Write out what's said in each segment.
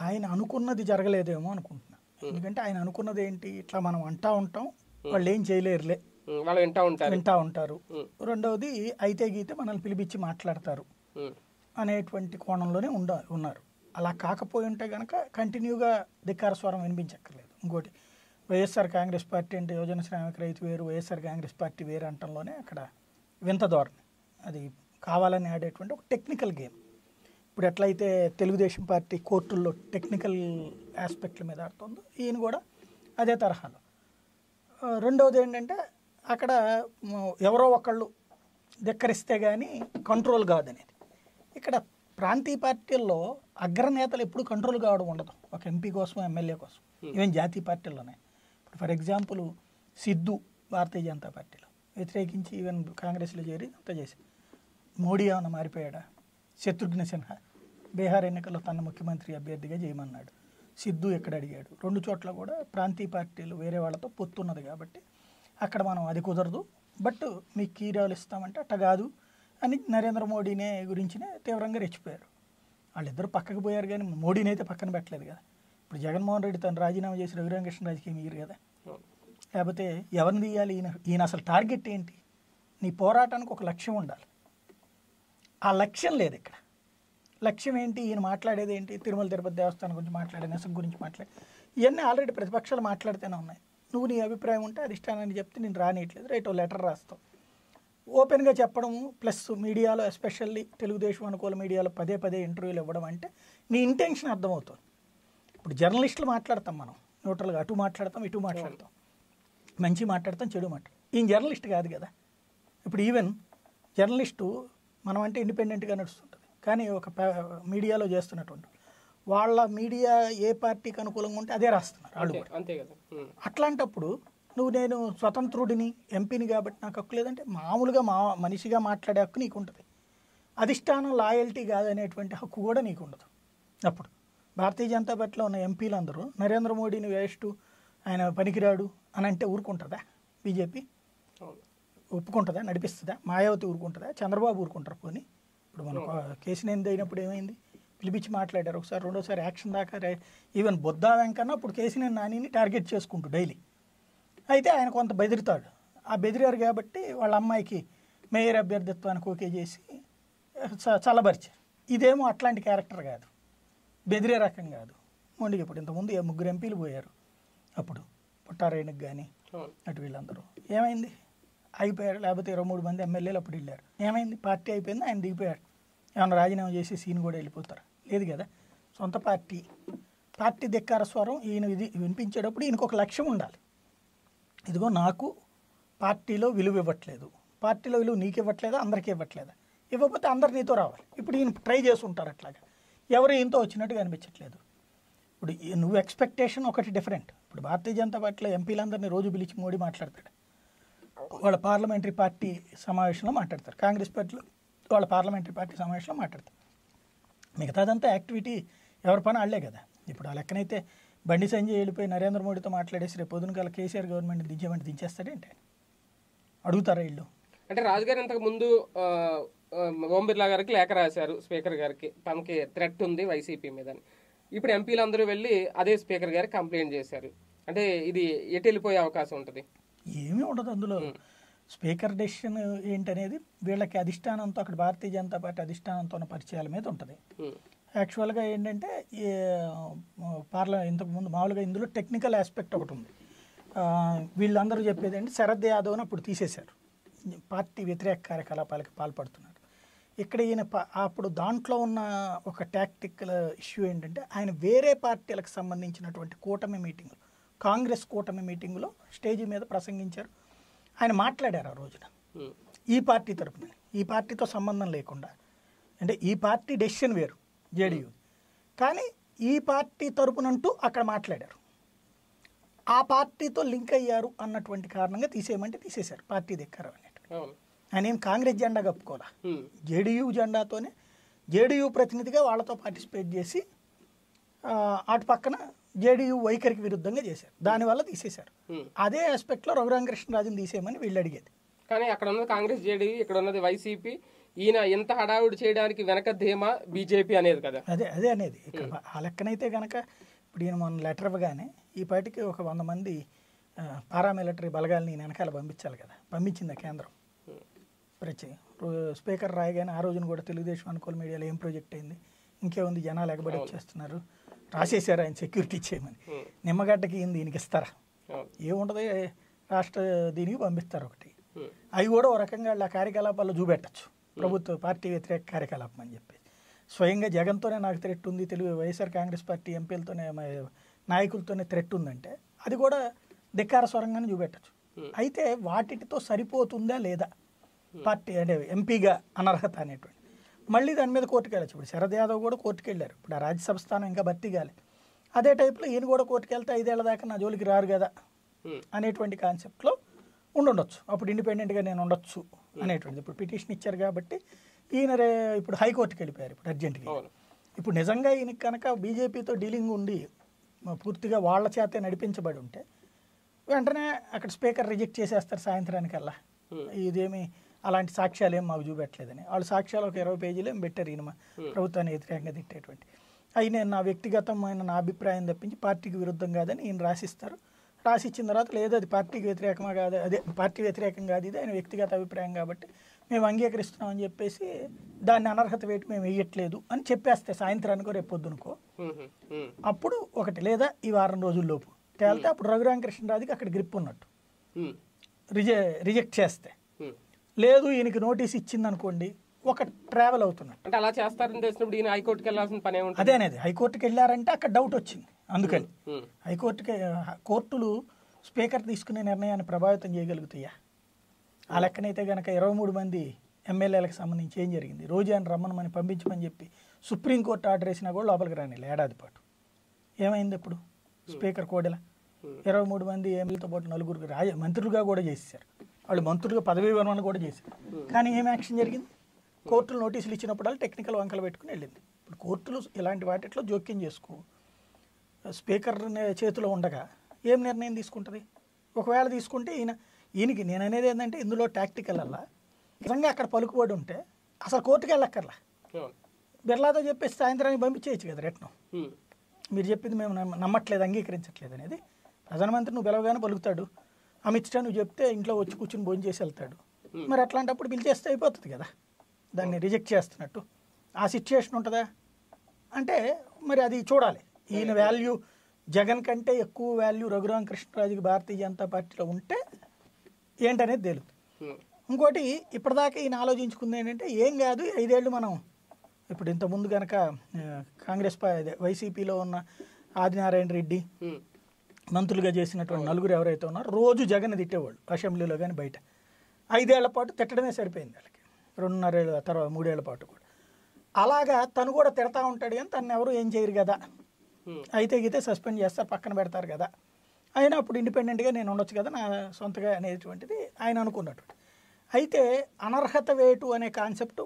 ఆయన అనుకున్నది జరగలేదేమో అనుకుంటున్నా. ఎందుకంటే ఆయన అనుకున్నది ఏంటి? ఇట్లా మనం అంటా ఉంటాం వాళ్ళు ఏం చేయలేరులే. వాళ్ళు వింటా ఉంటారు. వింటా ఉంటారు. రెండవది అయితే గీతే మనల్ని పిలిపించి మాట్లాడతారు. అనేటువంటి కోణంలోనే ఉండ ఉన్నారు. అలా కాకపోయి ఉంటే కనుక కంటిన్యూగా ధిక్కార స్వరం వినిపించక్కర్లేదు. ఇంకోటి వైఎస్ఆర్ కాంగ్రెస్ పార్టీ అంటే యువజన శ్రామిక రైతు వేరు వైఎస్ఆర్ కాంగ్రెస్ పార్టీ వేరు అంటంలోనే అక్కడ వింత ధోరణి. అది కావాలని ఆడేటువంటి ఒక టెక్నికల్ గేమ్. ఇప్పుడు ఎట్లయితే తెలుగుదేశం పార్టీ కోర్టుల్లో టెక్నికల్ ఆస్పెక్ట్ల మీద ఆడుతుందో ఈయన కూడా అదే తరహాలో. రెండవది ఏంటంటే అక్కడ ఎవరో ఒకళ్ళు ధిక్కరిస్తే కానీ కంట్రోల్ కాదనేది. ఇక్కడ ప్రాంతీయ పార్టీల్లో అగ్రనేతలు ఎప్పుడు కంట్రోల్ కావడం ఉండదు. ఒక ఎంపీ కోసం ఎమ్మెల్యే కోసం ఈవెన్ జాతీయ పార్టీల్లోనే. ఇప్పుడు ఫర్ ఎగ్జాంపుల్ సిద్ధు భారతీయ జనతా పార్టీలో వ్యతిరేకించి ఈవెన్ కాంగ్రెస్లో చేరి అంతా చేసి మోడీ ఏమైనా మారిపోయాడా? శత్రుఘ్న సిన్హా. బీహార్ ఎన్నికల్లో తన ముఖ్యమంత్రి అభ్యర్థిగా చేయమన్నాడు. సిద్ధు ఎక్కడ అడిగాడు? రెండు చోట్ల కూడా ప్రాంతీయ పార్టీలు వేరే వాళ్ళతో పొత్తున్నది కాబట్టి అక్కడ మనం అది కుదరదు. బట్ మీకు కీరాలు ఇస్తామంటే అట్ట కాదు అని నరేంద్ర మోడీనే గురించినే తీవ్రంగా రెచ్చిపోయారు. వాళ్ళిద్దరు పక్కకు పోయారు కానీ మోడీని అయితే పక్కన పెట్టలేదు కదా. ఇప్పుడు జగన్మోహన్ రెడ్డి తను రాజీనామా చేసి రఘురామకృష్ణరాజుకి ఏమి ఇయ్యరు కదా. లేకపోతే ఎవరిని తీయాలి? ఈయన ఈయన అసలు టార్గెట్ ఏంటి? నీ పోరాటానికి ఒక లక్ష్యం ఉండాలి. ఆ లక్ష్యం లేదు ఇక్కడ. లక్ష్యం ఏంటి? ఈయన మాట్లాడేది ఏంటి? తిరుమల తిరుపతి దేవస్థానం గురించి మాట్లాడే నెసం గురించి మాట్లాడే. ఇవన్నీ ఆల్రెడీ ప్రతిపక్షాలు మాట్లాడితేనే ఉన్నాయి. నువ్వు నీ అభిప్రాయం ఉంటే అధిష్టానాన్ని చెప్తే నేను రానియట్లేదు. Right O letter రాస్తావు. ఓపెన్గా చెప్పడం ప్లస్ మీడియాలో ఎస్పెషల్లీ తెలుగుదేశం అనుకూల మీడియాలో పదే పదే ఇంటర్వ్యూలు ఇవ్వడం అంటే నీ ఇంటెన్షన్ అర్థమవుతుంది. ఇప్పుడు జర్నలిస్టులు మాట్లాడతాం మనం. న్యూట్రల్గా అటు మాట్లాడతాం ఇటు మాట్లాడతాం. మంచి మాట్లాడతాం చెడు మాట్లాడతాం. ఈయన జర్నలిస్ట్ కాదు కదా. ఇప్పుడు ఈవెన్ జర్నలిస్టు మనం అంటే ఇండిపెండెంట్గా నడుస్తుంటుంది. కానీ ఒక మీడియాలో చేస్తున్నటువంటి వాళ్ళ మీడియా ఏ పార్టీకి అనుకూలంగా ఉంటే అదే రాస్తున్నారు వాళ్ళు అంతే కదా. అట్లాంటప్పుడు నువ్వు నేను స్వతంత్రుడిని ఎంపీని కాబట్టి నాకు హక్కు లేదంటే మామూలుగా మా మనిషిగా మాట్లాడే హక్కు నీకు ఉంటుంది అధిష్టానం లాయల్టీ కాదనేటువంటి హక్కు కూడా నీకు ఉండదు అప్పుడు. భారతీయ జనతా పార్టీలో ఉన్న ఎంపీలు అందరూ నరేంద్ర మోడీని వేస్ట్ ఆయన పనికిరాడు అని అంటే ఊరుకుంటుందా బీజేపీ? ఒప్పుకుంటుందా? నడిపిస్తుందా? మాయావతి ఊరుకుంటుందా? చంద్రబాబు ఊరుకుంటారు పోనీ. ఇప్పుడు మన కేసినేంది అయినప్పుడు ఏమైంది? పిలిపించి మాట్లాడారు. ఒకసారి రెండోసారి యాక్షన్ దాకా ఈవెన్ బొద్దా వెంకన్న ఇప్పుడు కేసినేని నానిని టార్గెట్ చేసుకుంటూ డైలీ. అయితే ఆయన కొంత బెదిరితాడు. ఆ బెదిరారు కాబట్టి వాళ్ళ అమ్మాయికి మేయర్ అభ్యర్థిత్వానికి ఓకే చేసి చ- చల్లబరిచారు. ఇదేమో అట్లాంటి క్యారెక్టర్ కాదు. బెదిరే రకం కాదు. మొండికి ఇప్పుడు ఇంతకుముందు ముగ్గురు ఎంపీలు పోయారు. అప్పుడు పుట్టారాయణకి కానీ అటు వీళ్ళందరూ. ఏమైంది? అయిపోయారు. లేకపోతే ఇరవై మూడు మంది ఎమ్మెల్యేలు అప్పుడు వెళ్ళారు. ఏమైంది? పార్టీ అయిపోయింది ఆయన దిగిపోయాడు ఏమైనా రాజీనామా చేసి సీన్ కూడా వెళ్ళిపోతారు. లేదు కదా? సొంత పార్టీ. పార్టీ ధిక్కార స్వరం ఈయన ఇది వినిపించేటప్పుడు ఈయనకు ఒక లక్ష్యం ఉండాలి. ఇదిగో నాకు పార్టీలో విలువ ఇవ్వట్లేదు. పార్టీలో విలువ నీకు ఇవ్వట్లేదా? అందరికీ ఇవ్వట్లేదా? ఇవ్వకపోతే అందరు నీతో రావాలి. ఇప్పుడు ఈయన ట్రై చేసి ఉంటారు అట్లాగా. ఎవరు ఈయనతో వచ్చినట్టుగా అనిపించట్లేదు. ఇప్పుడు నువ్వు ఎక్స్పెక్టేషన్ ఒకటి డిఫరెంట్. ఇప్పుడు భారతీయ జనతా పార్టీలో ఎంపీలందరినీ రోజు పిలిచి మోడీ మాట్లాడతాడు. వాళ్ళ పార్లమెంటరీ పార్టీ సమావేశంలో మాట్లాడతారు. కాంగ్రెస్ పార్టీలో వాళ్ళ పార్లమెంటరీ పార్టీ సమావేశంలో మాట్లాడతారు. మిగతాదంతా యాక్టివిటీ ఎవరి పని వాళ్ళే కదా. ఇప్పుడు ఆ లెక్కనైతే బండి సంజయ్ వెళ్ళిపోయి నరేంద్ర మోడీతో మాట్లాడేసి రేపు పొద్దున కల కేసీఆర్ గవర్నమెంట్ దించేమంటే దించేస్తాడేంటి అడుగుతారా వీళ్ళు? అంటే రాజుగారు ఇంతకు ముందు ఓం బిర్లా గారికి లేఖ రాశారు స్పీకర్ గారికి. తమకి థ్రెట్ ఉంది వైసీపీ మీద అని ఇప్పుడు ఎంపీలు అందరూ వెళ్ళి అదే స్పీకర్ గారికి కంప్లైంట్ చేశారు. అంటే ఇది ఎటు వెళ్ళిపోయే అవకాశం ఉంటుంది? ఏమీ ఉండదు అందులో. స్పీకర్ డెసిషన్ ఏంటనేది వీళ్ళకి అధిష్టానంతో అక్కడ భారతీయ జనతా పార్టీ అధిష్టానంతో ఉన్న పరిచయాల మీద ఉంటుంది. యాక్చువల్గా ఏంటంటే ఈ పార్ల ఇంతకుముందు మామూలుగా ఇందులో టెక్నికల్ ఆస్పెక్ట్ ఒకటి ఉంది. వీళ్ళందరూ చెప్పేది ఏంటి శరద్ యాదవ్ని అప్పుడు తీసేశారు. పార్టీ వ్యతిరేక కార్యకలాపాలకు పాల్పడుతున్నారు ఇక్కడ ఈయన అప్పుడు దాంట్లో ఉన్న ఒక టాక్టికల్ ఇష్యూ ఏంటంటే ఆయన వేరే పార్టీలకు సంబంధించినటువంటి కూటమి మీటింగ్ కాంగ్రెస్ కూటమి మీటింగ్లో స్టేజ్ మీద ప్రసంగించారు. ఆయన మాట్లాడారు ఆ రోజున. ఈ పార్టీ తరపున ఈ పార్టీతో సంబంధం లేకుండా. అంటే ఈ పార్టీ డెసిషన్ వేరు జేడీయూ. కానీ ఈ పార్టీ తరపునంటూ అక్కడ మాట్లాడారు. ఆ పార్టీతో లింక్ అయ్యారు అన్నటువంటి కారణంగా తీసేయమంటే తీసేశారు పార్టీ దగ్గర అన్నట్టు ఆయన ఏం కాంగ్రెస్ జెండా కప్పుకోవాలా? ఉమ్, జేడీయూ జెండాతోనే జేడీయూ ప్రతినిధిగా వాళ్ళతో పార్టిసిపేట్ చేసి అటు పక్కన జేడీయూ వైఖరికి విరుద్ధంగా చేశారు. దానివల్ల తీసేశారు. ఉమ్. అదే ఆస్పెక్ట్లో రఘురామకృష్ణరాజుని తీసేయమని వీళ్ళు అడిగేది కానీ అక్కడ ఉన్నది కాంగ్రెస్ జేడీ ఇక్కడ ఉన్నది వైసీపీ. ఈయన ఎంత హడావుడి చేయడానికి వెనక ధీమా బీజేపీ అనేది కదా. అదే అదే అనేది. ఇక్కడ ఆ లెక్కనైతే కనుక ఇప్పుడు ఈయన మొన్న లెటర్ ఇవ్వగానే ఈ పాటికి ఒక వంద మంది పారామిలిటరీ బలగాల్ని ఈయన వెనకాల పంపించాలి కదా. పంపించింది కేంద్రం. ప్రతి స్పీకర్ రాయగానే ఆ రోజున కూడా తెలుగుదేశం అనుకూల మీడియాలో ఏం ప్రాజెక్ట్ అయింది? ఇంకేముంది? జనాలు ఎగబడి వచ్చేస్తున్నారు. రాసేశారు ఆయన సెక్యూరిటీ చేయమని ఉం. నిమ్మగడ్డకి దీనికి ఇస్తారా. ఏముండదు రాష్ట్ర దీనికి పంపిస్తారు ఒకటి. అవి కూడా ఓ రకంగా వాళ్ళ కార్యకలాపాల్లో చూపెట్టచ్చు. ప్రభుత్వ పార్టీ వ్యతిరేక కార్యకలాపం అని చెప్పి స్వయంగా జగన్తోనే నాకు థ్రెట్ ఉంది తెలుగు వైఎస్ఆర్ కాంగ్రెస్ పార్టీ ఎంపీలతోనే నాయకులతోనే థ్రెట్ ఉందంటే అది కూడా ధిక్కార స్వరంగానే చూపెట్టచ్చు. అయితే వాటితో సరిపోతుందా లేదా? పార్టీ అంటే ఎంపీగా అనర్హత అనేటువంటి. మళ్ళీ దాని మీద కోర్టుకు వెళ్ళచ్చు ఇప్పుడు శరద్ యాదవ్ కూడా కోర్టుకు వెళ్ళారు ఇప్పుడు ఆ రాజ్యసభ స్థానం ఇంకా భర్తీ కాలే అదే టైప్లో ఈయన కూడా కోర్టుకు వెళ్తే ఐదేళ్ళ దాకా నా జోలికి రారు కదా. అనేటువంటి కాన్సెప్ట్లో ఉండుండొచ్చు. అప్పుడు ఇండిపెండెంట్గా నేను ఉండొచ్చు అనేటువంటిది. ఇప్పుడు పిటిషన్ ఇచ్చారు కాబట్టి ఈయన రే ఇప్పుడు హైకోర్టుకి వెళ్ళిపోయారు ఇప్పుడు అర్జెంట్గా. ఇప్పుడు నిజంగా ఈయనకి కనుక బీజేపీతో డీలింగ్ ఉండి పూర్తిగా వాళ్ళ చేతే నడిపించబడి ఉంటే వెంటనే అక్కడ స్పీకర్ రిజెక్ట్ చేసేస్తారు సాయంత్రానికల్లా. ఇదేమి అలాంటి సాక్ష్యాలు ఏం మాకు చూపెట్టలేదని. వాళ్ళు సాక్ష్యాలు ఒక ఇరవై పేజీలు ఏం పెట్టారు ఈయన ప్రభుత్వాన్ని వ్యతిరేకంగా తిట్టేటువంటి. అవి నేను నా వ్యక్తిగతమైన నా అభిప్రాయం తప్పించి పార్టీకి విరుద్ధం కాదని ఈయన రాసిస్తారు. రాసి ఇచ్చిన తర్వాత లేదు అది పార్టీకి వ్యతిరేకమా కాదు అదే పార్టీ వ్యతిరేకం కాదు ఇది ఆయన వ్యక్తిగత అభిప్రాయం కాబట్టి మేము అంగీకరిస్తున్నామని చెప్పేసి దాన్ని అనర్హత వేటు మేము వేయట్లేదు అని చెప్పేస్తే సాయంత్రానికో రేపు పొద్దునకో. అప్పుడు ఒకటి లేదా ఈ వారం రోజుల్లోపు. తేలితే అప్పుడు రఘురామకృష్ణరాజుకి అక్కడ గ్రిప్ ఉన్నట్టు. రిజె రిజెక్ట్ చేస్తే. లేదు ఈయనకి నోటీస్ ఇచ్చింది అనుకోండి ఒక ట్రావెల్ అవుతున్నట్టు. అంటే అలా చేస్తారని తెలిసినప్పుడు ఈయన హైకోర్టుకి వెళ్ళాల్సిన పని ఏముంటుంది? అదే అనేది హైకోర్టుకి వెళ్ళారంటే అక్కడ డౌట్ వచ్చింది. అందుకని. హైకోర్టుకి కోర్టులు స్పీకర్ తీసుకునే నిర్ణయాన్ని ప్రభావితం చేయగలుగుతాయా? ఆ లెక్కనైతే కనుక ఇరవై మూడు మంది ఎమ్మెల్యేలకు సంబంధించి ఏం జరిగింది? రోజాని రమ్మనమని పంపించమని చెప్పి సుప్రీంకోర్టు ఆర్డర్ వేసినా కూడా లోపలికి రానిలే ఏడాది పాటు. ఏమైంది ఇప్పుడు? స్పీకర్ కోడెల? ఇరవై మూడు మంది ఎమ్మెల్యేతో పాటు నలుగురు రాజ మంత్రులుగా కూడా చేశారు వాళ్ళు మంత్రులుగా పదవీ విరమణ కూడా చేశారు. కానీ ఏం యాక్షన్ జరిగింది? కోర్టులు నోటీసులు ఇచ్చినప్పుడు టెక్నికల్ వంకలు పెట్టుకుని వెళ్ళింది. ఇప్పుడు కోర్టులు ఇలాంటి వాటిట్లో జోక్యం చేసుకో. స్పీకర్ చేతిలో ఉండగా ఏం నిర్ణయం తీసుకుంటుంది? ఒకవేళ తీసుకుంటే ఈయన ఈయనకి నేను అనేది ఏంటంటే ఇందులో టాక్టికల్ అలా. నిజంగా అక్కడ పలుకుబడి ఉంటే అసలు కోర్టుకి వెళ్ళక్కర్లా. బిర్లాతో చెప్పేసి సాయంత్రానికి పంపించేయచ్చు కదా రెట్నం. ఉం. మీరు చెప్పింది మేము నమ్మ- నమ్మట్లేదు అంగీకరించట్లేదు అనేది. ప్రధానమంత్రి నువ్వు పిలవగానే పలుకుతాడు. అమిత్ షా నువ్వు చెప్తే ఇంట్లో వచ్చి కూర్చుని భోజనం చేసి వెళ్తాడు. మరి అట్లాంటప్పుడు పిలిచేస్తే అయిపోతుంది కదా. దాన్ని రిజెక్ట్ చేస్తున్నట్టు. ఆ సిచ్యుయేషన్ ఉంటుందా? అంటే మరి అది చూడాలి. ఈయన వాల్యూ జగన్ కంటే ఎక్కువ వాల్యూ రఘురామ కృష్ణరాజుకి భారతీయ జనతా పార్టీలో ఉంటే ఏంటనేది ఉం. ఇంకోటి ఇప్పటిదాకా ఈయన ఆలోచించుకుంది ఏంటంటే ఏం కాదు ఐదేళ్ళు మనం ఇప్పుడు ఇంతకుముందు కనుక కాంగ్రెస్ వైసీపీలో ఉన్న ఆదినారాయణ రెడ్డి. మంత్రులుగా చేసినటువంటి నలుగురు ఎవరైతే ఉన్నారో రోజు జగన్ తిట్టేవాళ్ళు అసెంబ్లీలో కానీ బయట. ఐదేళ్ళ పాటు తిట్టడమే సరిపోయింది వాళ్ళకి. రెండున్నరేళ్ళ తర్వాత మూడేళ్ళ పాటు కూడా. అలాగా తను కూడా తిడతా ఉంటాడు కానీ తను ఎవరు ఏం చేయరు కదా. అయితే గీతే సస్పెండ్ చేస్తారు పక్కన పెడతారు కదా. అయినా అప్పుడు ఇండిపెండెంట్గా నేను ఉండొచ్చు కదా నా సొంతగా అనేటువంటిది ఆయన అనుకున్నటువంటి అయితే అనర్హత వేటు అనే కాన్సెప్ట్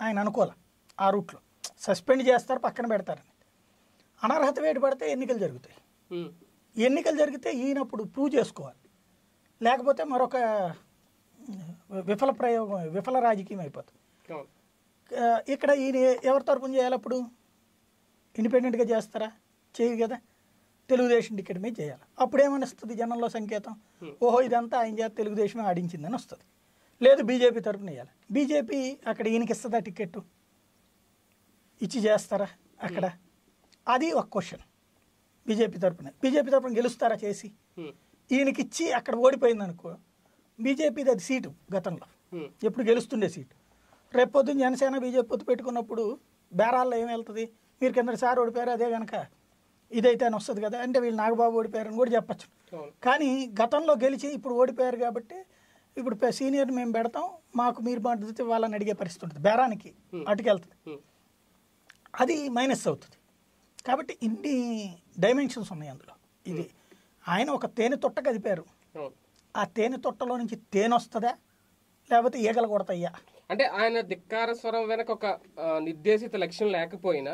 ఆయన అనుకోలే ఆ రూట్లో. సస్పెండ్ చేస్తారు పక్కన పెడతారని. అనర్హత వేటు పడితే ఎన్నికలు జరుగుతాయి. ఎన్నికలు జరిగితే ఈయనప్పుడు ప్రూవ్ చేసుకోవాలి. లేకపోతే మరొక విఫల ప్రయోగం విఫల రాజకీయం అయిపోతుంది. ఇక్కడ ఈయన ఎవరి తరపున చేయాలి అప్పుడు? ఇండిపెండెంట్గా చేస్తారా? చేయరు కదా. తెలుగుదేశం టికెట్ మీద చేయాలి. అప్పుడు ఏమనిస్తుంది జనంలో సంకేతం? ఓహో ఇదంతా ఆయన చేత తెలుగుదేశమే ఆడించిందని వస్తుంది. లేదు బీజేపీ తరపున వేయాలి బీజేపీ అక్కడ ఈయనకి ఇస్తుందా టికెట్ ఇచ్చి చేస్తారా అక్కడ? అది ఒక క్వశ్చన్ బీజేపీ తరపున. బీజేపీ తరపున గెలుస్తారా చేసి? ఉం. ఈయనకి ఇచ్చి అక్కడ ఓడిపోయింది అనుకో బీజేపీది అది సీటు గతంలో. ఎప్పుడు గెలుస్తుండే సీటు. రేపు పొద్దున్న జనసేన బీజేపీ పొత్తు పెట్టుకున్నప్పుడు బేరాల్లో ఏం వెళ్తుంది? మీరు కిందసారి ఓడిపోయారు అదే కనుక ఇదైతే అని వస్తుంది కదా? అంటే వీళ్ళు నాగబాబు ఓడిపోయారని కూడా చెప్పచ్చు. కానీ గతంలో గెలిచి ఇప్పుడు ఓడిపోయారు కాబట్టి ఇప్పుడు సీనియర్ మేము పెడతాం మాకు మీరు మద్దతు వాళ్ళని అడిగే పరిస్థితి ఉంటుంది. బేరానికి అటుకెళ్తుంది. అది మైనస్ అవుతుంది. కాబట్టి ఇన్ని డైమెన్షన్స్ ఉన్నాయి అందులో. ఇది ఆయన ఒక తేనె తొట్ట కదిపారు. ఆ తేనె తొట్టలో నుంచి తేనె వస్తుందా? లేకపోతే ఈగలు కొడతాయ్యా అంటే ఆయన ధిక్కార స్వరం వెనక ఒక నిర్దేశిత లక్ష్యం లేకపోయినా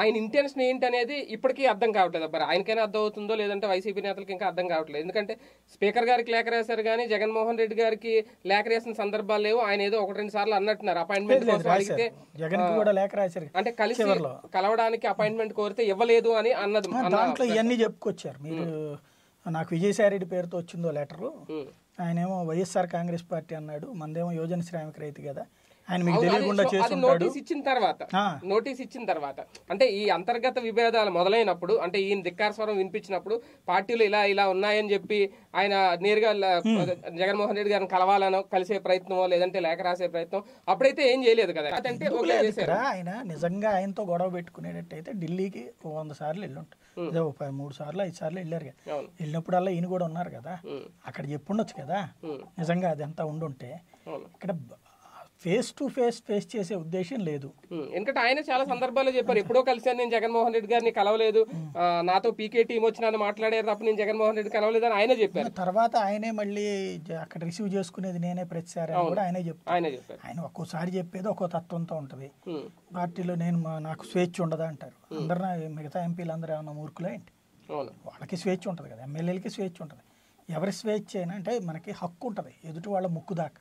ఆయన ఇంటెన్షన్ ఏంటి అనేది ఇప్పటికీ అర్థం కావట్లేదు. మరి ఆయనకైనా అర్థం అవుతుందో లేదంటే వైసీపీ నేతలకి ఇంకా అర్థం కావట్లేదు. ఎందుకంటే స్పీకర్ గారికి లేఖ రాశారు కానీ జగన్మోహన్ రెడ్డి గారికి లేఖ రాసిన సందర్భాలు లేవు. ఆయన ఏదో ఒకటి రెండు సార్లు అన్నట్టున్నారు. అపాయింట్మెంట్ కోసం అడిగితే జగన్కి కూడా లేఖ రాశారు అంటే కలిసి కలవడానికి అపాయింట్మెంట్ కోరితే ఇవ్వలేదు అని అన్నది దాంట్లో ఇవన్నీ చెప్పుకొచ్చారు. మీరు నాకు విజయసాయిరెడ్డి పేరుతో వచ్చిందో లెటరు. ఆయనేమో వైఎస్ఆర్ కాంగ్రెస్ పార్టీ అన్నాడు. మనదేమో యోజన శ్రామిక రైతు కదా. ఆయన మీకు తెలియకుండా అది- నోటీస్ ఇచ్చిన తర్వాత. నోటీస్ ఇచ్చిన తర్వాత. అంటే ఈ అంతర్గత విభేదాలు మొదలైనప్పుడు అంటే ఈయన ధిక్కార స్వరం వినిపించినప్పుడు పార్టీలు ఇలా ఇలా ఉన్నాయని చెప్పి ఆయన నేరుగా జగన్మోహన్ రెడ్డి గారిని కలవాలనో కలిసే ప్రయత్నమో లేదంటే లేఖ రాసే ప్రయత్నం అప్పుడైతే ఏం చేయలేదు కదా. ఓకే చేశారు. ఇక్కడ ఆయన నిజంగా ఆయనతో గొడవ పెట్టుకునేటట్టయితే ఢిల్లీకి వంద సార్లు వెళ్ళుంటారు. మూడు సార్లు ఐదు సార్లు వెళ్ళారు కదా. వెళ్ళినప్పుడల్లా ఈయన కూడా ఉన్నారు కదా. అక్కడ చెప్పుండొచ్చు కదా. నిజంగా అదంతా ఉండుంటే ఇక్కడ ఫేస్ టు ఫేస్ ఫేస్ చేసే ఉద్దేశం లేదు. ఎందుకంటే ఆయన చాలా సందర్భాల్లో చెప్పారు ఎప్పుడో కలిసాను నేను జగన్మోహన్ రెడ్డి గారిని కలవలేదు. నాతో పీకే టీం వచ్చి నన్ను మాట్లాడారు తప్ప నేను జగన్మోహన్ రెడ్డి కలవలేదు అని ఆయనే చెప్పారు. తర్వాత ఆయనే మళ్ళీ అక్కడ రిసీవ్ చేసుకునేది నేనే ప్రతిసారి అని కూడా ఆయనే చెప్తారు. ఆయనే చెప్పారు. ఆయన ఒక్కోసారి చెప్పేది ఒక్కో తత్వంతో ఉంటుంది. పార్టీలో నేను నాకు స్వేచ్ఛ ఉండదా అంటారు. అందరు మిగతా ఎంపీలు అందరూ ఏమన్నా మూర్ఖులే ఏంటి? వాళ్ళకి స్వేచ్ఛ ఉంటుంది కదా ఎమ్మెల్యేలకి స్వేచ్ఛ ఉంటుంది. ఎవరి స్వేచ్ఛ అయినా అంటే మనకి హక్కు ఉంటుంది ఎదుటి వాళ్ళ ముక్కు దాకా.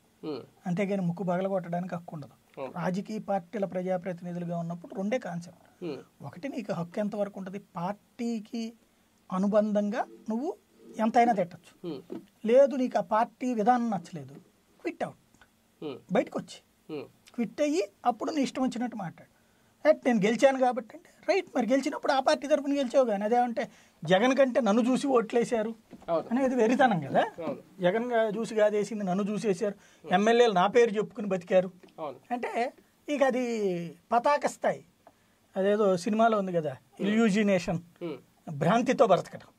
అంతేగాని ముక్కు బగల కొట్టడానికి హక్కు ఉండదు. రాజకీయ పార్టీల ప్రజాప్రతినిధులుగా ఉన్నప్పుడు రెండే కాన్సెప్ట్. ఒకటి నీకు హక్కు ఎంతవరకు ఉంటుంది? పార్టీకి అనుబంధంగా నువ్వు ఎంతైనా తిట్టచ్చు. లేదు నీకు ఆ పార్టీ విధానం నచ్చలేదు క్విట్ అవుట్. బయటకు వచ్చి క్విట్ అయ్యి అప్పుడు నీ ఇష్టం వచ్చినట్టు మాట్లాడు. రైట్ నేను గెలిచాను కాబట్టి అంటే రైట్ మరి గెలిచినప్పుడు ఆ పార్టీ తరపున గెలిచావు కానీ అదేమంటే జగన్ కంటే నన్ను చూసి ఓట్లేశారు అనేది వెరితనం కదా. జగన్ చూసి కాదేసింది నన్ను చూసేశారు. ఎమ్మెల్యేలు నా పేరు చెప్పుకుని బతికారు. అంటే ఇక అది పతాక స్థాయి. అదేదో సినిమాలో ఉంది కదా ఇల్యూజినేషన్ భ్రాంతితో బ్రతకడం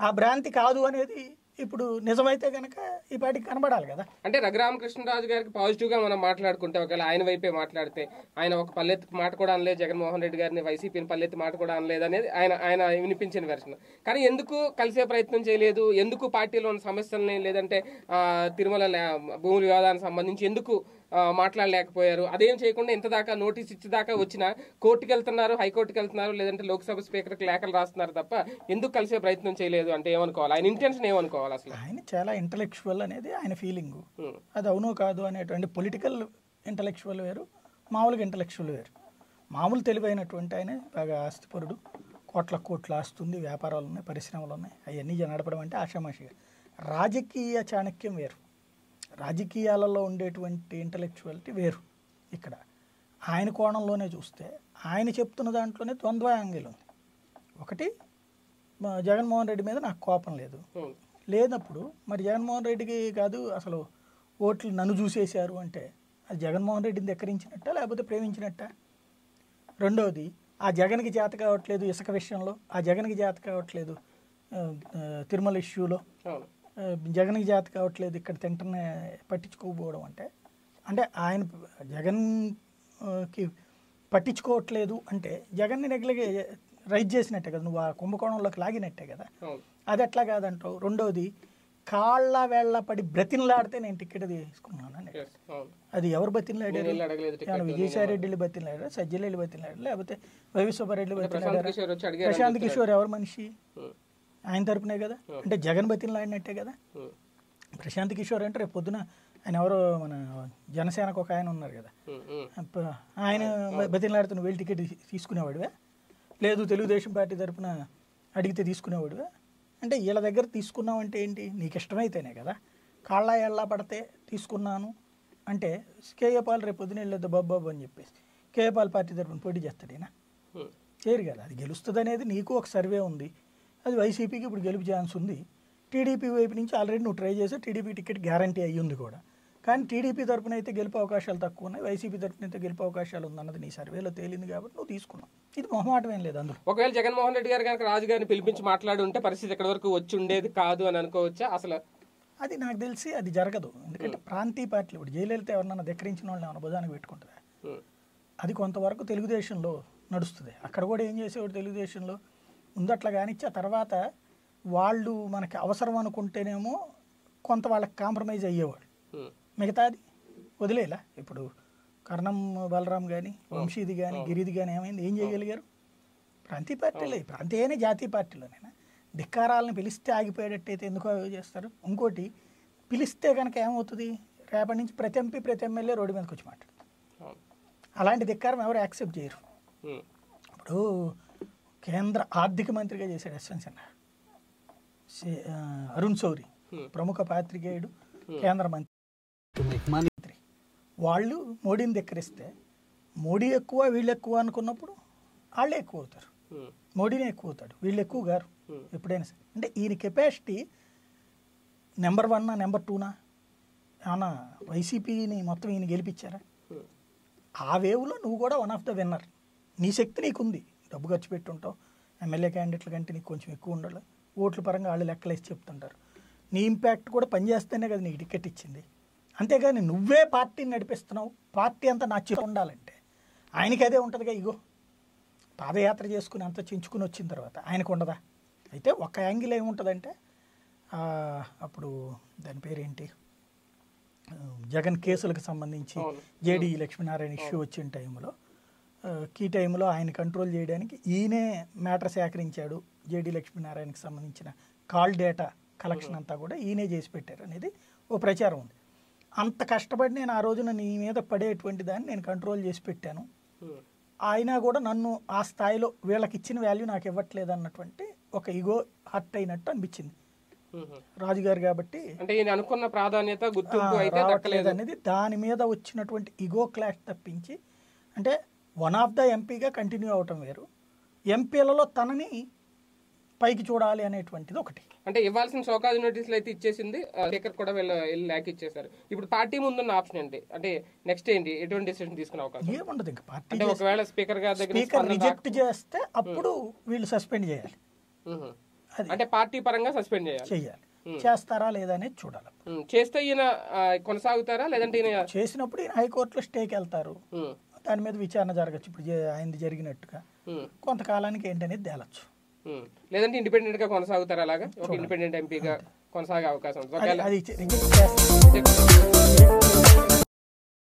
ఆ భ్రాంతి కాదు అనేది ఇప్పుడు నిజమైతే కనుక ఈ పాటికి కనబడాలి కదా. అంటే రఘురామకృష్ణరాజు గారికి పాజిటివ్గా మనం మాట్లాడుకుంటే ఒకవేళ ఆయన వైపే మాట్లాడితే ఆయన ఒక పల్లెత్తి మాట కూడా అనలేదు జగన్మోహన్ రెడ్డి గారిని వైసీపీని పల్లెత్తి మాట కూడా అనలేదు అనేది ఆయన ఆయన వినిపించిన వెర్షన్ కానీ ఎందుకు కలిసే ప్రయత్నం చేయలేదు? ఎందుకు పార్టీలో ఉన్న సమస్యలని లేదంటే తిరుమల లే- భూమి వివాదానికి సంబంధించి ఎందుకు మాట్లాడలేకపోయారు. అదేం చేయకుండా ఇంత దాకా నోటీస్ ఇచ్చేదాకా వచ్చిన కోర్టుకి వెళ్తున్నారు హైకోర్టుకి వెళ్తున్నారు లేదంటే లోక్సభ స్పీకర్కి లేఖలు రాస్తున్నారు తప్ప ఎందుకు కలిసే ప్రయత్నం చేయలేదు అంటే ఏమనుకోవాలి? ఆయన ఇంటెన్షన్ ఏమనుకోవాలి అసలు? ఆయన చాలా ఇంటలెక్చువల్ అనేది ఆయన ఫీలింగు. అది అవునో కాదు అనేటువంటి పొలిటికల్ ఇంటలెక్చువల్ వేరు మామూలుగా ఇంటలెక్చువల్ వేరు. మామూలు తెలివైనటువంటి ఆయన బాగా ఆస్తిపరుడు. కోట్ల కోట్ల ఆస్తుంది వ్యాపారాలు ఉన్నాయి పరిశ్రమలు ఉన్నాయి అవన్నీ నడపడం అంటే ఆషామాషిగా. రాజకీయ చాణక్యం వేరు. రాజకీయాలలో ఉండేటువంటి ఇంటలెక్చువాలిటీ వేరు. ఇక్కడ ఆయన కోణంలోనే చూస్తే ఆయన చెప్తున్న దాంట్లోనే ద్వంద్వ యాంగిల్ ఉంది ఒకటి జగన్మోహన్ రెడ్డి మీద నాకు కోపం లేదు. లేనప్పుడు మరి జగన్మోహన్ రెడ్డికి కాదు అసలు ఓట్లు నన్ను చూసేశారు అంటే అది జగన్మోహన్ రెడ్డిని ధిక్కరించినట్ట లేకపోతే ప్రేమించినట్ట? రెండవది ఆ జగన్కి చేత కావట్లేదు ఇసుక విషయంలో ఆ జగన్కి చేత కావట్లేదు తిరుమల ఇష్యూలో జగన్కి చేత కావట్లేదు ఇక్కడ తింటనే పట్టించుకోకపోవడం అంటే అంటే ఆయన జగన్ ఆ, కి పట్టించుకోవట్లేదు అంటే జగన్ని నెగ్లగే రైజ్ చేసినట్టే కదా నువ్వు ఆ కుంభకోణంలోకి లాగినట్టే కదా. అది ఎట్లా కాదంటావు? రెండోది కాళ్ళ వేళ్ళ పడి బ్రతినలాడితే నేను టికెట్ తీసుకున్నాను అవును. అది ఎవరు బతినలాడారు? విజయసాయి రెడ్డి వెళ్ళి బతినలాడారు సజ్జలు వెళ్ళి బతినలాడారు? లేకపోతే వైవి సుబ్బారెడ్డి బతినలాడారు? ప్రశాంత్ కిషోర్ ఎవరు మనిషి? ఆయన తరపునే కదా? అంటే జగన్ బతినలాడినట్టే కదా? ఉమ్, ప్రశాంత్ కిషోర్ అంటే రేపు పొద్దున ఆయన ఎవరో మన జనసేనకు ఒక ఆయన ఉన్నారు కదా? ఆయన బతినలాడితే నువ్వు వెళ్ళి టికెట్ తీసుకునేవాడివే? లేదు తెలుగుదేశం పార్టీ తరపున అడిగితే తీసుకునేవాడివే? అంటే వీళ్ళ దగ్గర తీసుకున్నావంటే ఏంటి? నీకు ఇష్టమైతేనే కదా. కాళ్ళ ఎళ్ళ పడితే తీసుకున్నాను అంటే కేఏ పాల్ రేపు పొద్దున వెళ్ళొద్దు బాబు అని చెప్పేసి కేఏ పాల్ పార్టీ తరపున పోటీ చేస్తాడేనా? చేయరు కదా. అది గెలుస్తుంది అనేది నీకు ఒక సర్వే ఉంది. అది వైసీపీకి ఇప్పుడు గెలుపు ఛాన్స్ ఉంది. టీడీపీ వైపు నుంచి ఆల్రెడీ నువ్వు ట్రై చేసి టీడీపీ టికెట్ గ్యారంటీ అయ్యి ఉంది కూడా. కానీ టీడీపీ తరపున అయితే గెలుపు అవకాశాలు తక్కువ ఉన్నాయి. వైసీపీ తరపున అయితే గెలుపు అవకాశాలు ఉందన్నది నీ సర్వేలో తేలింది కాబట్టి నువ్వు తీసుకున్నావు. ఇది మొహమాటం ఏం లేదు అందులో. ఒకవేళ జగన్మోహన్ రెడ్డి గారు కనుక రాజు గారిని పిలిపించి మాట్లాడి ఉంటే పరిస్థితి ఎక్కడి వరకు వచ్చి ఉండేది కాదు అని అనుకోవచ్చా? అసలు అది నాకు తెలిసి అది జరగదు. ఎందుకంటే ప్రాంతీయ పార్టీలు ఇప్పుడు జయలలిత ఎవరన్నా ధిక్కరించిన వాళ్ళని ఏమైనా భుజానికి పెట్టుకుంటుందా? ఉమ్, అది కొంతవరకు తెలుగుదేశంలో నడుస్తుంది. అక్కడ కూడా ఏం చేసేవాడు తెలుగుదేశంలో? ముందట్లా కానిచ్చి ఆ తర్వాత వాళ్ళు మనకి అవసరం అనుకుంటేనేమో కొంత వాళ్ళకి కాంప్రమైజ్ అయ్యేవాడు. మిగతాది వదిలేలా? ఇప్పుడు కర్ణం బలరాం కానీ వంశీది కానీ గిరిది కానీ ఏమైంది? ఏం చేయగలిగారు? ప్రాంతీయ పార్టీలే. ప్రాంతీయనే జాతీయ పార్టీలోనేనా? ధిక్కారాలను పిలిస్తే ఆగిపోయేటట్టయితే ఎందుకు చేస్తారు? ఇంకోటి పిలిస్తే కనుక ఏమవుతుంది? రేపటి నుంచి ప్రతి ఎంపీ ప్రతి ఎమ్మెల్యే రోడ్డు మీదకి వచ్చి మాట్లాడతారు అలాంటి ధిక్కారం ఎవరు యాక్సెప్ట్ చేయరు. ఇప్పుడు కేంద్ర ఆర్థిక మంత్రిగా చేశాడు యశ్వంత్ సిన్హా. అరుణ్ Hmm. ప్రముఖ పాత్రికేయుడు కేంద్ర మంత్రి. money. వాళ్ళు మోడీని ధిక్కరిస్తే మోడీ ఎక్కువ వీళ్ళు ఎక్కువ అనుకున్నప్పుడు వాళ్ళే ఎక్కువ అవుతారు. మోడీనే ఎక్కువ అవుతాడు. వీళ్ళు ఎక్కువ గారు. ఎప్పుడైనా సరే. అంటే ఈయన కెపాసిటీ నెంబర్ వన్నా నెంబర్ టూనా ఏమన్నా వైసీపీని మొత్తం ఈయన గెలిపించారా? ఆ వేవ్లో నువ్వు కూడా వన్ ఆఫ్ ద విన్నర్. నీ శక్తి నీకుంది. డబ్బు ఖర్చు పెట్టుంటావు ఎమ్మెల్యే క్యాండిడేట్ల కంటే నీకు కొంచెం ఎక్కువ ఉండాలి. ఓట్ల పరంగా వాళ్ళు లెక్కలేసి చెప్తుంటారు. నీ ఇంపాక్ట్ కూడా పనిచేస్తేనే కదా నీకు టికెట్ ఇచ్చింది. అంతేగాని నువ్వే పార్టీని నడిపిస్తున్నావు పార్టీ అంతా నా ఉండాలంటే ఆయనకి అదే ఉంటుందిగా ఇగో. పాదయాత్ర చేసుకుని అంత చించుకుని వచ్చిన తర్వాత ఆయనకు ఉండదా? అయితే ఒక యాంగిల్ ఏముంటుందంటే అప్పుడు దాని పేరేంటి? జగన్ కేసులకు సంబంధించి. జేడీ లక్ష్మీనారాయణ ఇష్యూ వచ్చిన టైంలో కీ టైంలో ఆయన కంట్రోల్ చేయడానికి ఈయనే మ్యాటర్ సేకరించాడు జేడీ లక్ష్మీనారాయణకి సంబంధించిన కాల్ డేటా కలెక్షన్ అంతా కూడా ఈయనే చేసి పెట్టారు అనేది ఓ ప్రచారం ఉంది. అంత కష్టపడి నేను ఆ రోజున నీ మీద పడేటువంటి దాన్ని నేను కంట్రోల్ చేసి పెట్టాను. ఉమ్, అయినా కూడా నన్ను ఆ స్థాయిలో వీళ్ళకి ఇచ్చిన వాల్యూ నాకు ఇవ్వట్లేదు అన్నటువంటి ఒక ఇగో హర్ట్ అయినట్టు అనిపించింది. ఉమ్. రాజుగారు కాబట్టి అంటే ఈయన అనుకున్న ప్రాధాన్యత గుర్తింపు అయితే దక్కలేదు. అనేది దాని మీద వచ్చినటువంటి ఇగో క్లాష్ తప్పించి అంటే వన్ ఆఫ్ ద ఎంపీగా కంటిన్యూ అవటం వేరు. ఎంపీలలో తనని పైకి చూడాలి అనేటువంటిది ఒకటి. అంటే ఇవ్వాల్సిన షోకాజ్ నోటీసులు అయితే ఇచ్చేసింది స్పీకర్ కూడా వీళ్ళు వెళ్ళి లేక ఇచ్చేసారు ఇప్పుడు పార్టీ ముందున్న ఆప్షన్ ఏంటి? అంటే నెక్స్ట్ ఏంటి? ఎటువంటి డిసిషన్ తీసుకునే అవకాశం ఏముండదు ఇంకా పార్టీ అంటే ఒకవేళ స్పీకర్ గారి దగ్గర స్పీకర్ రిజెక్ట్ చేస్తే అప్పుడు వీళ్ళు సస్పెండ్ చేయాలి. అంటే పార్టీ పరంగా సస్పెండ్ చేయాలి. చెయ్యాలి చేస్తారా లేదా అనేది చూడాలి చేస్తే ఈయన కొనసాగుతారా? లేదంటే ఈయన చేసినప్పుడు ఈయన హైకోర్టులో స్టేకి వెళ్తారు. దాని మీద విచారణ జరగచ్చు. ఇప్పుడు ఆయనది జరిగినట్టుగా. కొంతకాలానికి ఏంటనేది తేలచ్చు. లేదంటే ఇండిపెండెంట్గా కొనసాగుతారా అలాగా? ఒక ఇండిపెండెంట్ ఎంపీగా కొనసాగే అవకాశం అది